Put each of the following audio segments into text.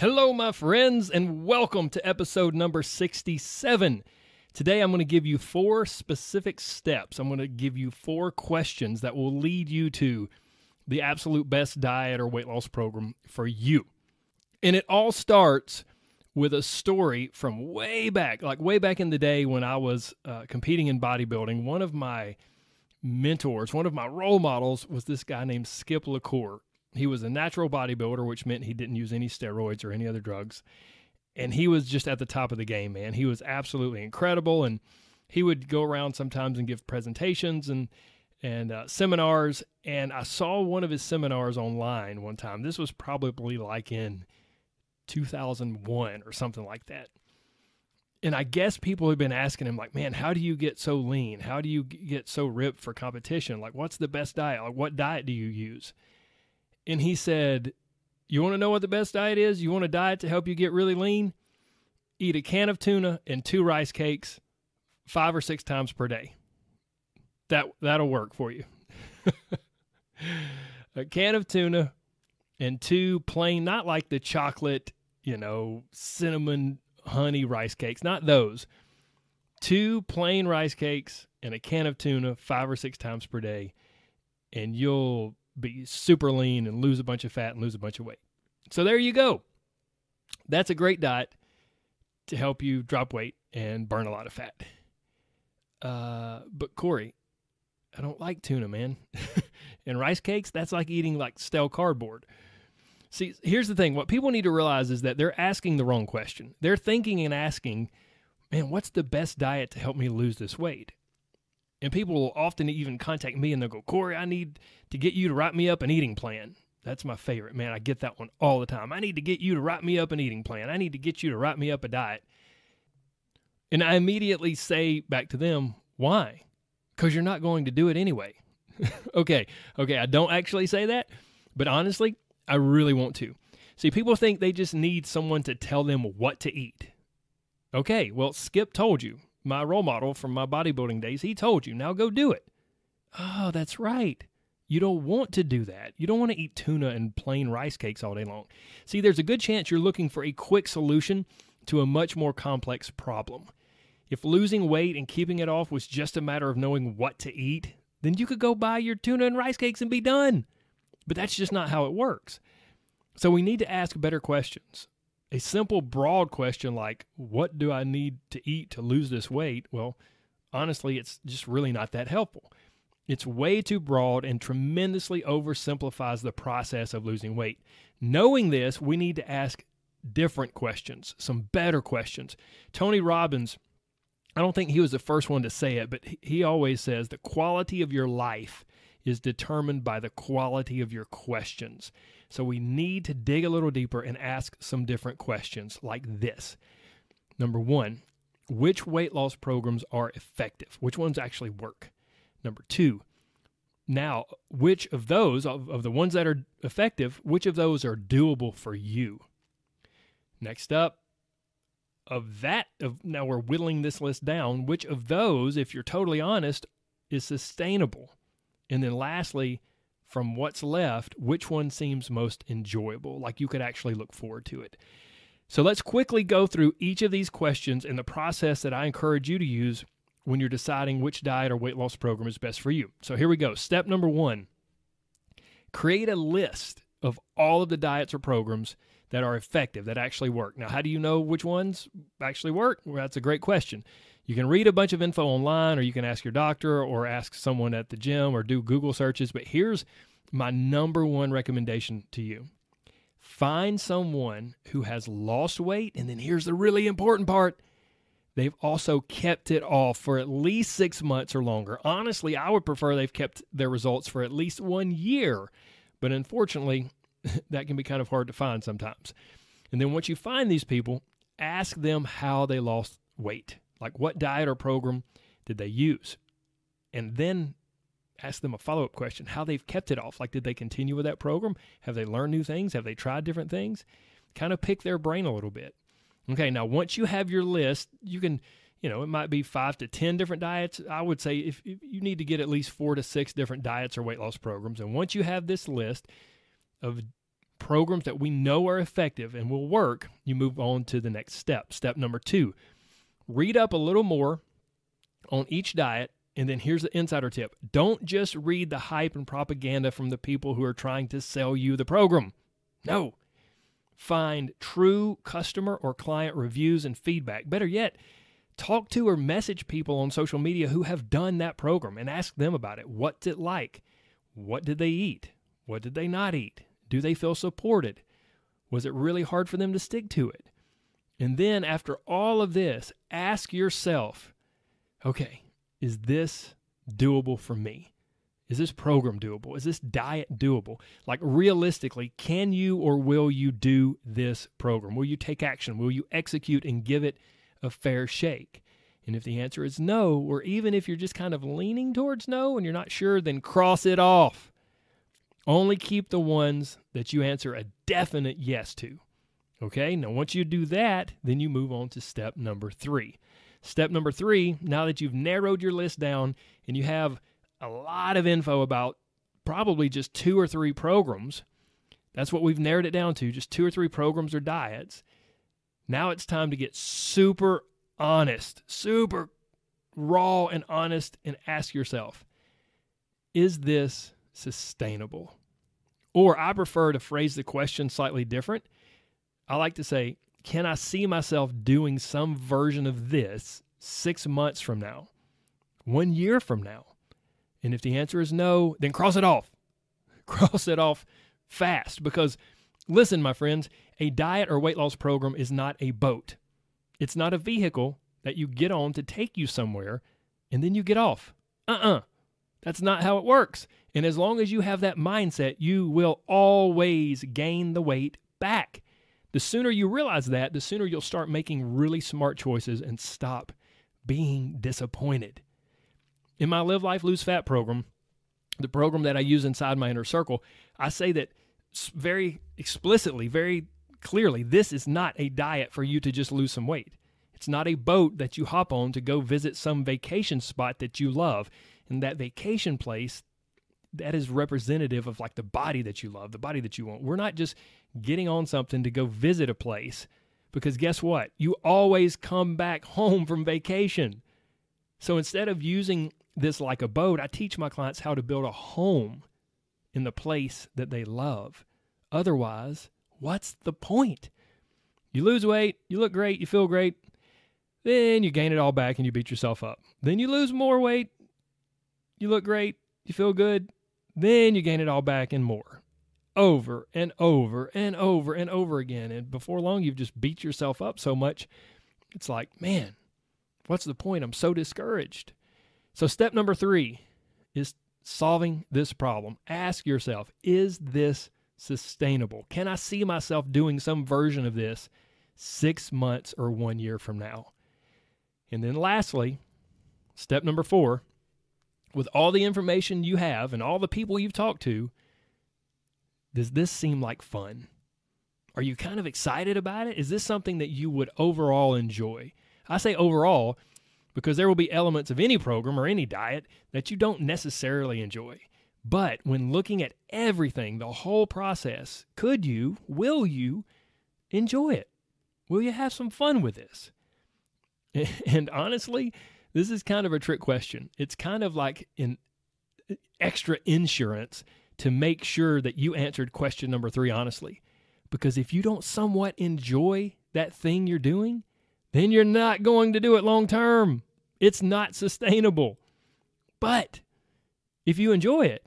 Hello, my friends, and welcome to episode number 67. Today, I'm going to give you four specific steps. I'm going to give you four questions that will lead you to the absolute best diet or weight loss program for you. And it all starts with a story from way back, like way back in the day when I was uh, competing in bodybuilding. One of my mentors, one of my role models was this guy named Skip LaCour. He was a natural bodybuilder, which meant he didn't use any steroids or any other drugs. And he was just at the top of the game, man. He was absolutely incredible. And he would go around sometimes and give presentations and and uh, seminars. And I saw one of his seminars online one time. This was probably like in 2001 or something like that. And I guess people have been asking him, like, man, how do you get so lean? How do you get so ripped for competition? Like, what's the best diet? Like, what diet do you use? And he said, You want to know what the best diet is? You want a diet to help you get really lean? Eat a can of tuna and two rice cakes five or six times per day. That that'll work for you. a can of tuna and two plain, not like the chocolate, you know, cinnamon honey rice cakes, not those. Two plain rice cakes and a can of tuna five or six times per day, and you'll be super lean and lose a bunch of fat and lose a bunch of weight. So there you go. That's a great diet to help you drop weight and burn a lot of fat. Uh, but Corey, I don't like tuna, man. and rice cakes, that's like eating like stale cardboard. See, here's the thing. What people need to realize is that they're asking the wrong question. They're thinking and asking, man, what's the best diet to help me lose this weight? And people will often even contact me and they'll go, Corey, I need to get you to write me up an eating plan. That's my favorite, man. I get that one all the time. I need to get you to write me up an eating plan. I need to get you to write me up a diet. And I immediately say back to them, why? Because you're not going to do it anyway. okay, okay, I don't actually say that, but honestly, I really want to. See, people think they just need someone to tell them what to eat. Okay, well, Skip told you my role model from my bodybuilding days, he told you, now go do it. Oh, that's right. You don't want to do that. You don't want to eat tuna and plain rice cakes all day long. See, there's a good chance you're looking for a quick solution to a much more complex problem. If losing weight and keeping it off was just a matter of knowing what to eat, then you could go buy your tuna and rice cakes and be done. But that's just not how it works. So we need to ask better questions a simple, broad question like, What do I need to eat to lose this weight? Well, honestly, it's just really not that helpful. It's way too broad and tremendously oversimplifies the process of losing weight. Knowing this, we need to ask different questions, some better questions. Tony Robbins, I don't think he was the first one to say it, but he always says the quality of your life is determined by the quality of your questions. So we need to dig a little deeper and ask some different questions like this. Number one, which weight loss programs are effective? Which ones actually work? Number two, now, which of those, of, of the ones that are effective, which of those are doable for you? Next up, of that, of now we're whittling this list down, which of those, if you're totally honest, is sustainable? And then lastly, from what's left, which one seems most enjoyable? Like you could actually look forward to it. So let's quickly go through each of these questions and the process that I encourage you to use when you're deciding which diet or weight loss program is best for you. So here we go. Step number one create a list of all of the diets or programs that are effective, that actually work. Now, how do you know which ones actually work? Well, that's a great question. You can read a bunch of info online, or you can ask your doctor, or ask someone at the gym, or do Google searches. But here's my number one recommendation to you find someone who has lost weight. And then here's the really important part they've also kept it off for at least six months or longer. Honestly, I would prefer they've kept their results for at least one year. But unfortunately, that can be kind of hard to find sometimes. And then once you find these people, ask them how they lost weight. Like what diet or program did they use? And then ask them a follow up question how they've kept it off. Like, did they continue with that program? Have they learned new things? Have they tried different things? Kind of pick their brain a little bit. Okay, now once you have your list, you can, you know, it might be five to 10 different diets. I would say if, if you need to get at least four to six different diets or weight loss programs. And once you have this list of programs that we know are effective and will work, you move on to the next step. Step number two read up a little more on each diet and then here's the insider tip don't just read the hype and propaganda from the people who are trying to sell you the program. No. Find true customer or client reviews and feedback. Better yet, talk to or message people on social media who have done that program and ask them about it. What's it like? What did they eat? What did they not eat? Do they feel supported? Was it really hard for them to stick to it? And then, after all of this, ask yourself okay, is this doable for me? Is this program doable? Is this diet doable? Like, realistically, can you or will you do this program? Will you take action? Will you execute and give it a fair shake? And if the answer is no, or even if you're just kind of leaning towards no and you're not sure, then cross it off. Only keep the ones that you answer a definite yes to. Okay, now once you do that, then you move on to step number three. Step number three now that you've narrowed your list down and you have a lot of info about probably just two or three programs, that's what we've narrowed it down to just two or three programs or diets. Now it's time to get super honest, super raw and honest, and ask yourself is this sustainable? Or I prefer to phrase the question slightly different. I like to say, can I see myself doing some version of this six months from now, one year from now? And if the answer is no, then cross it off. Cross it off fast because, listen, my friends, a diet or weight loss program is not a boat. It's not a vehicle that you get on to take you somewhere and then you get off. Uh uh-uh. uh. That's not how it works. And as long as you have that mindset, you will always gain the weight back. The sooner you realize that, the sooner you'll start making really smart choices and stop being disappointed. In my Live Life Lose Fat program, the program that I use inside my inner circle, I say that very explicitly, very clearly, this is not a diet for you to just lose some weight. It's not a boat that you hop on to go visit some vacation spot that you love. And that vacation place, that is representative of like the body that you love, the body that you want. We're not just getting on something to go visit a place because guess what? You always come back home from vacation. So instead of using this like a boat, I teach my clients how to build a home in the place that they love. Otherwise, what's the point? You lose weight, you look great, you feel great, then you gain it all back and you beat yourself up. Then you lose more weight, you look great, you feel good, then you gain it all back and more over and over and over and over again. And before long, you've just beat yourself up so much. It's like, man, what's the point? I'm so discouraged. So, step number three is solving this problem. Ask yourself, is this sustainable? Can I see myself doing some version of this six months or one year from now? And then, lastly, step number four with all the information you have and all the people you've talked to, does this seem like fun? Are you kind of excited about it? Is this something that you would overall enjoy? I say overall because there will be elements of any program or any diet that you don't necessarily enjoy. But when looking at everything, the whole process, could you, will you enjoy it? Will you have some fun with this? And honestly, this is kind of a trick question. It's kind of like an extra insurance to make sure that you answered question number three honestly. Because if you don't somewhat enjoy that thing you're doing, then you're not going to do it long term. It's not sustainable. But if you enjoy it,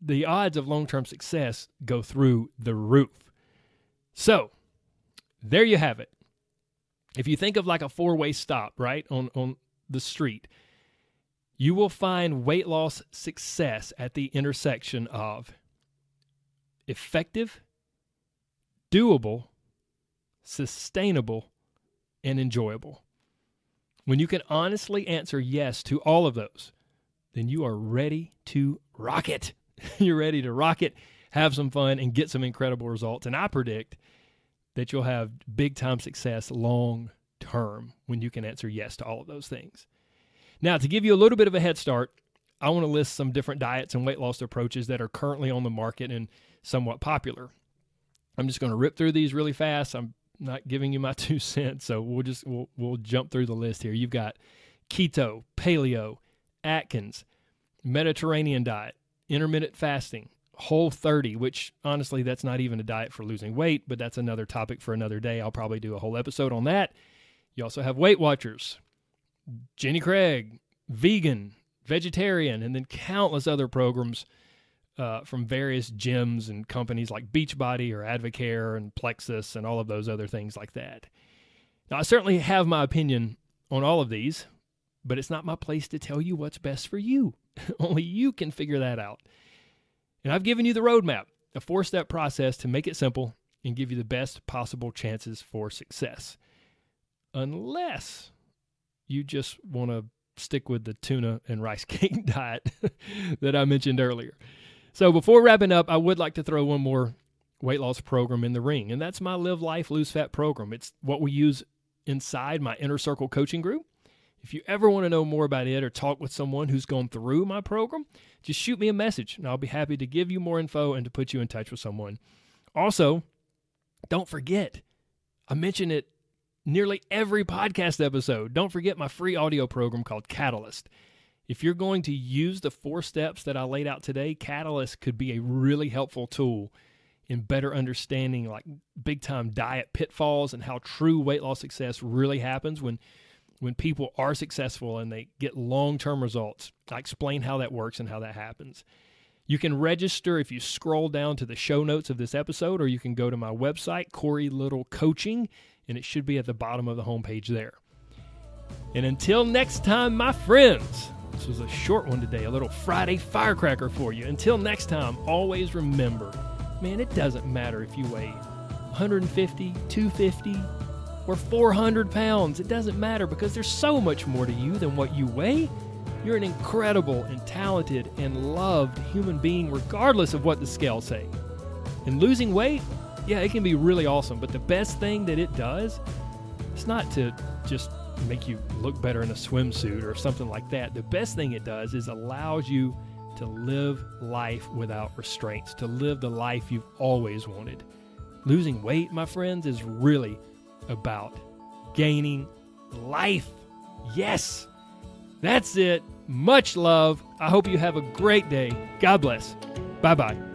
the odds of long term success go through the roof. So, there you have it. If you think of like a four way stop, right, on, on the street, you will find weight loss success at the intersection of effective, doable, sustainable, and enjoyable. When you can honestly answer yes to all of those, then you are ready to rock it. You're ready to rock it, have some fun, and get some incredible results. And I predict that you'll have big time success long term when you can answer yes to all of those things. Now, to give you a little bit of a head start, I want to list some different diets and weight loss approaches that are currently on the market and somewhat popular. I'm just going to rip through these really fast. I'm not giving you my two cents, so we'll just we'll, we'll jump through the list here. You've got keto, paleo, Atkins, Mediterranean diet, intermittent fasting, whole 30, which honestly that's not even a diet for losing weight, but that's another topic for another day. I'll probably do a whole episode on that. You also have Weight Watchers, Jenny Craig, vegan, vegetarian, and then countless other programs uh, from various gyms and companies like Beachbody or Advocare and Plexus and all of those other things like that. Now, I certainly have my opinion on all of these, but it's not my place to tell you what's best for you. Only you can figure that out. And I've given you the roadmap, a four step process to make it simple and give you the best possible chances for success. Unless you just want to stick with the tuna and rice cake diet that I mentioned earlier. So before wrapping up, I would like to throw one more weight loss program in the ring, and that's my Live Life Lose Fat program. It's what we use inside my Inner Circle coaching group. If you ever want to know more about it or talk with someone who's gone through my program, just shoot me a message and I'll be happy to give you more info and to put you in touch with someone. Also, don't forget, I mention it nearly every podcast episode. Don't forget my free audio program called Catalyst. If you're going to use the four steps that I laid out today, Catalyst could be a really helpful tool in better understanding like big time diet pitfalls and how true weight loss success really happens when when people are successful and they get long-term results. I explain how that works and how that happens. You can register if you scroll down to the show notes of this episode, or you can go to my website, Corey Little Coaching, and it should be at the bottom of the homepage there. And until next time, my friends, this was a short one today, a little Friday firecracker for you. Until next time, always remember man, it doesn't matter if you weigh 150, 250, or 400 pounds. It doesn't matter because there's so much more to you than what you weigh. You're an incredible and talented and loved human being, regardless of what the scales say. And losing weight, yeah, it can be really awesome, but the best thing that it does, it's not to just make you look better in a swimsuit or something like that. The best thing it does is allows you to live life without restraints, to live the life you've always wanted. Losing weight, my friends, is really about gaining life. Yes, that's it. Much love. I hope you have a great day. God bless. Bye bye.